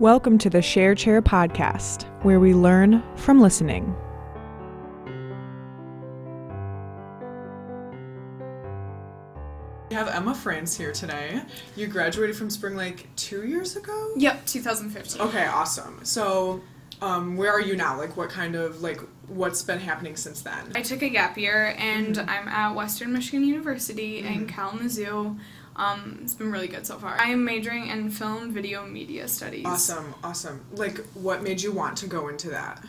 Welcome to the Share Chair podcast, where we learn from listening. We have Emma France here today. You graduated from Spring Lake two years ago? Yep, 2015. Okay, awesome. So, um, where are you now? Like, what kind of, like, what's been happening since then? I took a gap year and Mm-hmm. I'm at Western Michigan University in Kalamazoo. Um, it's been really good so far. I am majoring in film, video, media studies. Awesome, awesome. Like, what made you want to go into that?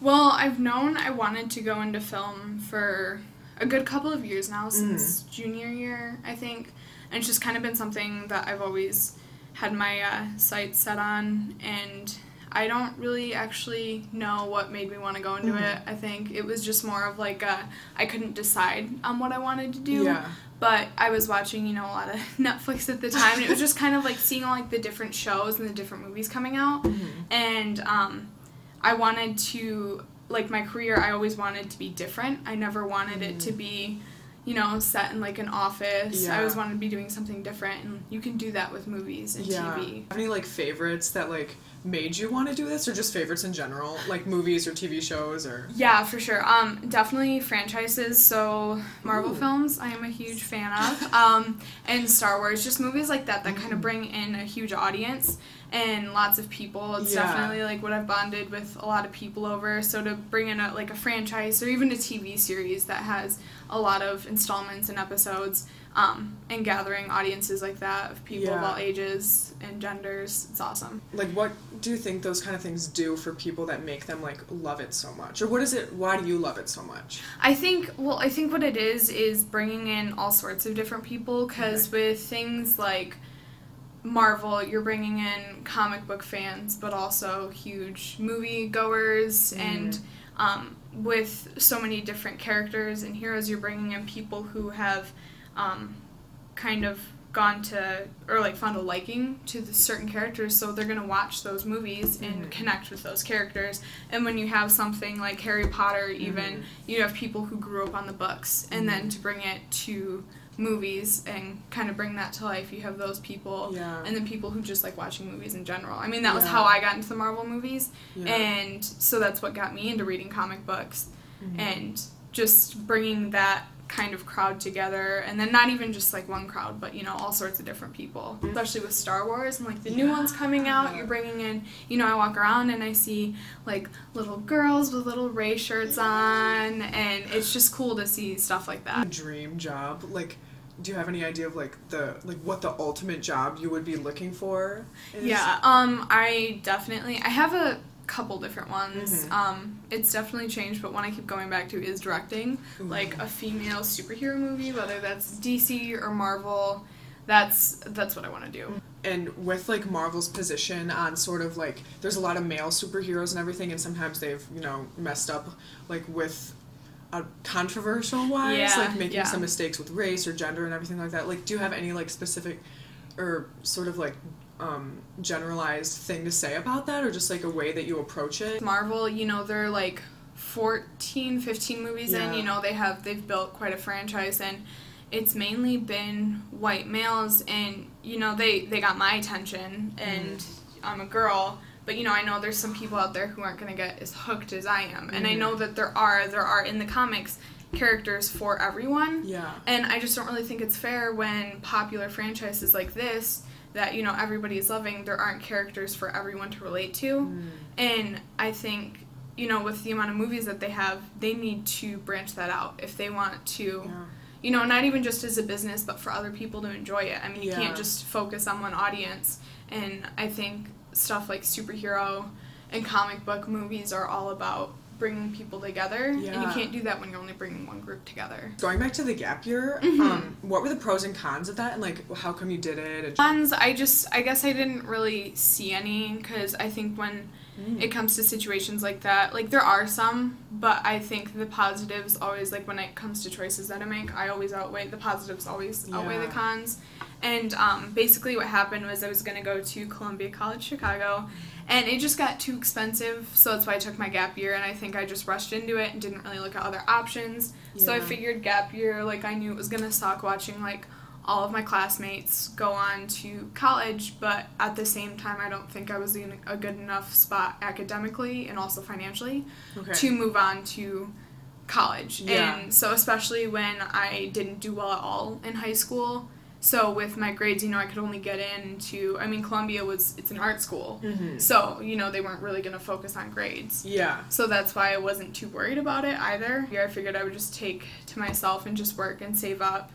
Well, I've known I wanted to go into film for a good couple of years now, since Mm. junior year, I think. And it's just kind of been something that I've always had my uh, sights set on. And I don't really actually know what made me want to go into Mhm. it. I think it was just more of like a, I couldn't decide on what I wanted to do. Yeah. But I was watching, you know, a lot of Netflix at the time, and it was just kind of like seeing all like the different shows and the different movies coming out Mhm. and um, I wanted to like my career. I always wanted to be different. I never wanted it to be, you know, set in like an office. Yeah. I always wanted to be doing something different, and you can do that with movies and Yeah. TV. Have any like favorites that like made you want to do this, or just favorites in general, like movies or TV shows, or? Yeah, for sure. Um, definitely franchises. So Marvel Ooh. films, I am a huge fan of. Um, and Star Wars, just movies like that that kind Mm. of bring in a huge audience and lots of people. It's Yeah. definitely like what I've bonded with a lot of people over. So to bring in a like a franchise or even a TV series that has a lot of installments and episodes. Um, and gathering audiences like that of people of all ages and genders, it's awesome. Like, what do you think those kind of things do for people that make them like love it so much, or what is it? Why do you love it so much? I think well, I think what it is is bringing in all sorts of different people because with things like Marvel, you're bringing in comic book fans, but also huge movie goers, and um, with so many different characters and heroes, you're bringing in people who have um, kind of gone to or like found a liking to the certain characters so they're going to watch those movies and Mhm. connect with those characters and when you have something like harry potter even Mhm. you have people who grew up on the books and then to bring it to movies and kind of bring that to life you have those people Yeah. and then people who just like watching movies in general i mean that was how i got into the marvel movies Yeah. and so that's what got me into reading comic books Mhm. and just bringing that kind of crowd together and then not even just like one crowd but you know all sorts of different people especially with star wars and like the new ones coming out you're bringing in you know i walk around and i see like little girls with little Rey shirts on and it's just cool to see stuff like that. Dream job like do you have any idea of like the like what the ultimate job you would be looking for is? Yeah, um, I definitely I have a couple different ones. Mhm. Um, it's definitely changed, but one I keep going back to is directing, Ooh. like a female superhero movie, whether that's DC or Marvel. That's that's what I want to do. and with like marvel's position on sort of like there's a lot of male superheroes and everything and sometimes they've you know messed up like with uh, controversial wise Yeah, like making yeah. some mistakes with race or gender and everything like that like do you have any like specific or sort of like um, generalized thing to say about that or just like a way that you approach it Marvel, you know, they're like 14, 15 movies in, you know, they have they've built quite a franchise and it's mainly been white males and you know, they they got my attention and I'm a girl, but you know, I know there's some people out there who aren't going to get as hooked as I am. And I Mhm. know that there are there are in the comics characters for everyone. yeah And I just don't really think it's fair when popular franchises like this that you know everybody is loving there aren't characters for everyone to relate to. Mm. And I think, you know, with the amount of movies that they have, they need to branch that out if they want to, yeah you know, not even just as a business, but for other people to enjoy it. I mean, you Yeah. can't just focus on one audience. And I think stuff like superhero and comic book movies are all about bringing people together. And you can't do that when you're only bringing one group together. going back to the gap year Mhm. um, what were the pros and cons of that and like how come you did it Cons, I just, I guess I didn't really see any because I think when Mm. it comes to situations like that. Like there are some, but I think the positives always like when it comes to choices that I make, I always outweigh the positives always outweigh the cons. And um, basically what happened was I was gonna go to Columbia College Chicago and it just got too expensive, so that's why I took my gap year and I think I just rushed into it and didn't really look at other options. So I figured gap year, like I knew it was gonna suck watching like all of my classmates go on to college, but at the same time, I don't think I was in a good enough spot academically and also financially Okay. to move on to college. Yeah. And so, especially when I didn't do well at all in high school. So, with my grades, you know, I could only get into, I mean, Columbia was, it's an art school. Mhm. So, you know, they weren't really going to focus on grades. Yeah. So that's why I wasn't too worried about it either. Yeah, I figured I would just take to myself and just work and save up.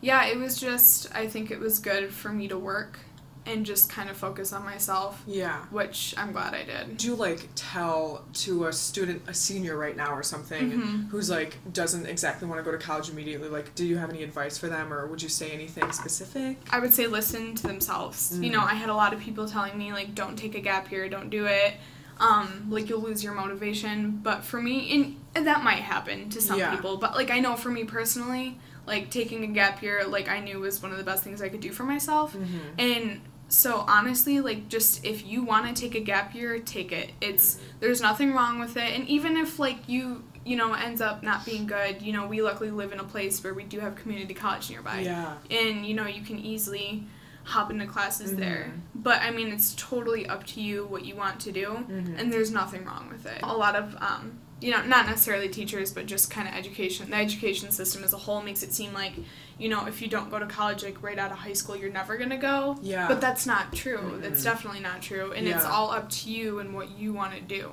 Yeah, it was just, I think it was good for me to work and just kind of focus on myself, Yeah. which I'm glad I did. Do you like tell to a student, a senior right now or something, Mhm. who's like doesn't exactly want to go to college immediately? Like, do you have any advice for them, or would you say anything specific? I would say listen to themselves. You Mm. know, I had a lot of people telling me like don't take a gap year, don't do it. Um, like you'll lose your motivation. But for me, and, and that might happen to some Yeah. people. But like I know for me personally, like taking a gap year, like I knew was one of the best things I could do for myself. Mm-hmm. And so honestly, like just if you want to take a gap year, take it. It's there's nothing wrong with it. And even if like you you know ends up not being good, you know we luckily live in a place where we do have community college nearby Yeah. and you know you can easily hop into classes there but i mean it's totally up to you what you want to do Mhm. and there's nothing wrong with it a lot of um, you know not necessarily teachers but just kind of education the education system as a whole makes it seem like you know if you don't go to college like right out of high school you're never going to go Yeah. but that's not true that's Mhm. definitely not true and it's all up to you and what you want to do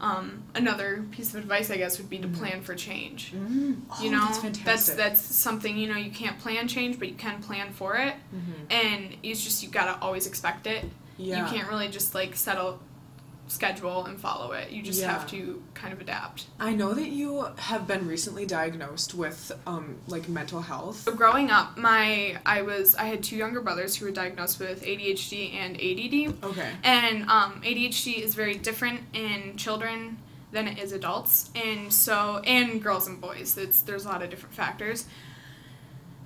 um, another piece of advice i guess would be to Mhm. plan for change Mm. Oh, you know that's that's fantastic. that's something you know you can't plan change but you can plan for it Mhm. and it's just you gotta always expect it Yeah. you can't really just like settle schedule and follow it you just Yeah. have to kind of adapt I know that you have been recently diagnosed with um like mental health. so growing up my i was i had two younger brothers who were diagnosed with adhd and add Okay. and um, adhd is very different in children than it is adults and so and girls and boys it's, there's a lot of different factors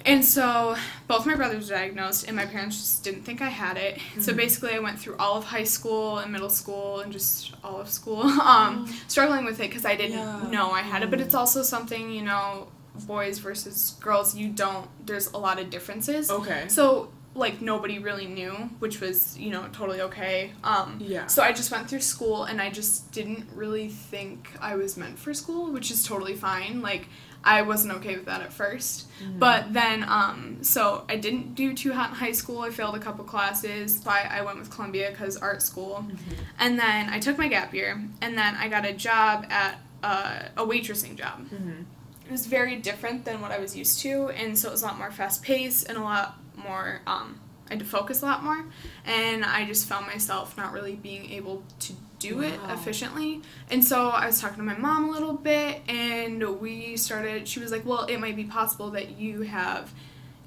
and so both my brothers were diagnosed and my parents just didn't think i had it so Mhm. basically i went through all of high school and middle school and just all of school um, struggling with it because i didn't Yeah. know i had it but it's also something you know boys versus girls you don't there's a lot of differences Okay. so like nobody really knew, which was you know totally okay. Um, Yeah. So I just went through school and I just didn't really think I was meant for school, which is totally fine. Like I wasn't okay with that at 1st Mhm. but then um, so I didn't do too hot in high school. I failed a couple classes. So I, went with Columbia because art school, Mhm. and then I took my gap year, and then I got a job at uh, a waitressing job Mhm. it was very different than what I was used to, and so it was a lot more fast paced and a lot more. Um, I had to focus a lot more, and I just found myself not really being able to do it efficiently. And so I was talking to my mom a little bit, and we started. She was like, "Well, it might be possible that you have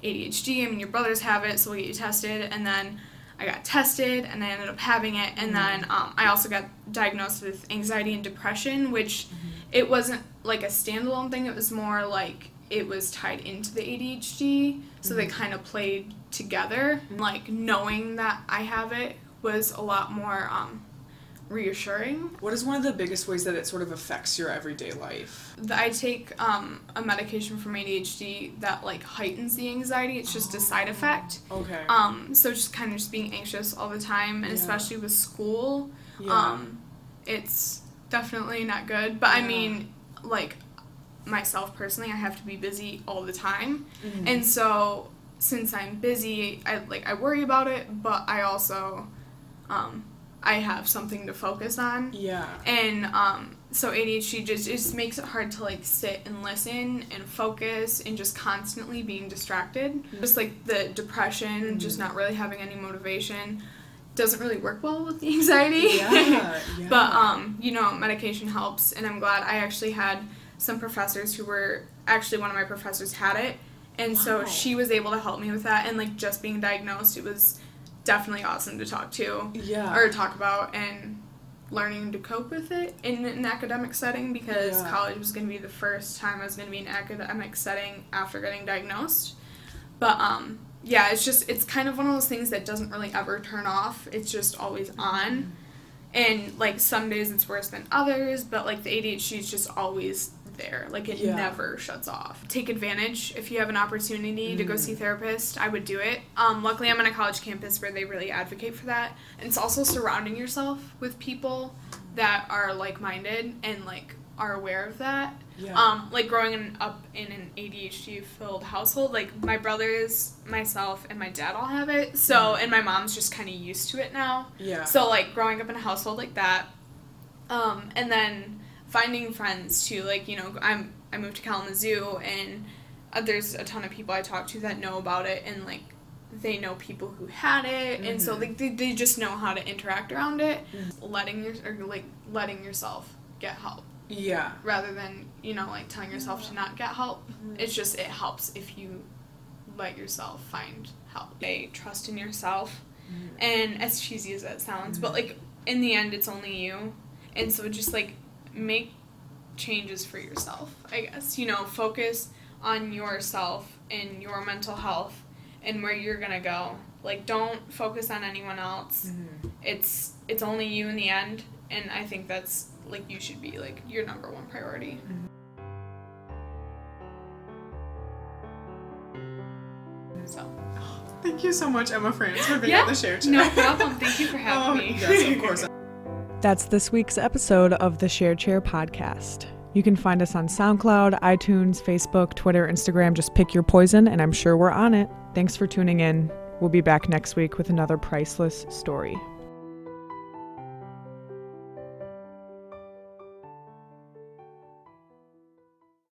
ADHD. I mean, your brothers have it, so we'll get you tested." And then I got tested, and I ended up having it. And then um, I also got diagnosed with anxiety and depression, which it wasn't like a standalone thing. It was more like it was tied into the ADHD, so they Mhm. kind of played together. Like knowing that I have it was a lot more um, reassuring. What is one of the biggest ways that it sort of affects your everyday life? I take um, a medication from ADHD that like heightens the anxiety. It's just a side effect. Okay. Um, so just kind of just being anxious all the time, and Yeah. especially with school, yeah. um, it's definitely not good. But I mean, like myself personally, I have to be busy all the time, Mhm. and so since I'm busy, I like I worry about it, but I also um, I have something to focus on, yeah. and um, so ADHD just just makes it hard to like sit and listen and focus and just constantly being distracted. Just like the depression, just Mhm. not really having any motivation, doesn't really work well with the anxiety. Yeah. yeah. But um, you know, medication helps, and I'm glad I actually had some professors who were actually one of my professors had it, and so she was able to help me with that. And like just being diagnosed, it was definitely awesome to talk to yeah. or talk about and learning to cope with it in an academic setting because Yeah. college was going to be the first time I was going to be in an academic setting after getting diagnosed. But um yeah, it's just it's kind of one of those things that doesn't really ever turn off. It's just always on. And like some days it's worse than others, but like the ADHD is just always there. Like it Yeah. never shuts off. Take advantage if you have an opportunity to go Mm. see a therapist. I would do it. Um, luckily, I'm on a college campus where they really advocate for that. And it's also surrounding yourself with people that are like minded and like are aware of that. Yeah. Um, like growing in, up in an ADHD filled household, like my brothers, myself, and my dad all have it. So, and my mom's just kind of used to it now. yeah. So like growing up in a household like that, um, and then finding friends too. Like you know, I'm I moved to Kalamazoo, and uh, there's a ton of people I talk to that know about it, and like they know people who had it, and so Mhm. like they, they just know how to interact around it. Mhm. Letting your or like letting yourself get help yeah. rather than you know like telling yourself to not get help. Mhm. It's just it helps if you let yourself find help. They trust in yourself Mhm. and as cheesy as that sounds, but like in the end, it's only you, and so just like make changes for yourself. I guess you know focus on yourself and your mental health and where you're gonna go. Like don't focus on anyone else. Mhm. It's it's only you in the end, and I think that's like you should be like your number one priority. So Thank you so much, Emma France, for being Yeah, on the share today. no problem. Thank you for having Oh, me. Yes, of course. That's this week's episode of the Share Chair podcast. You can find us on SoundCloud, iTunes, Facebook, Twitter, Instagram. Just pick your poison, and I'm sure we're on it. Thanks for tuning in. We'll be back next week with another priceless story.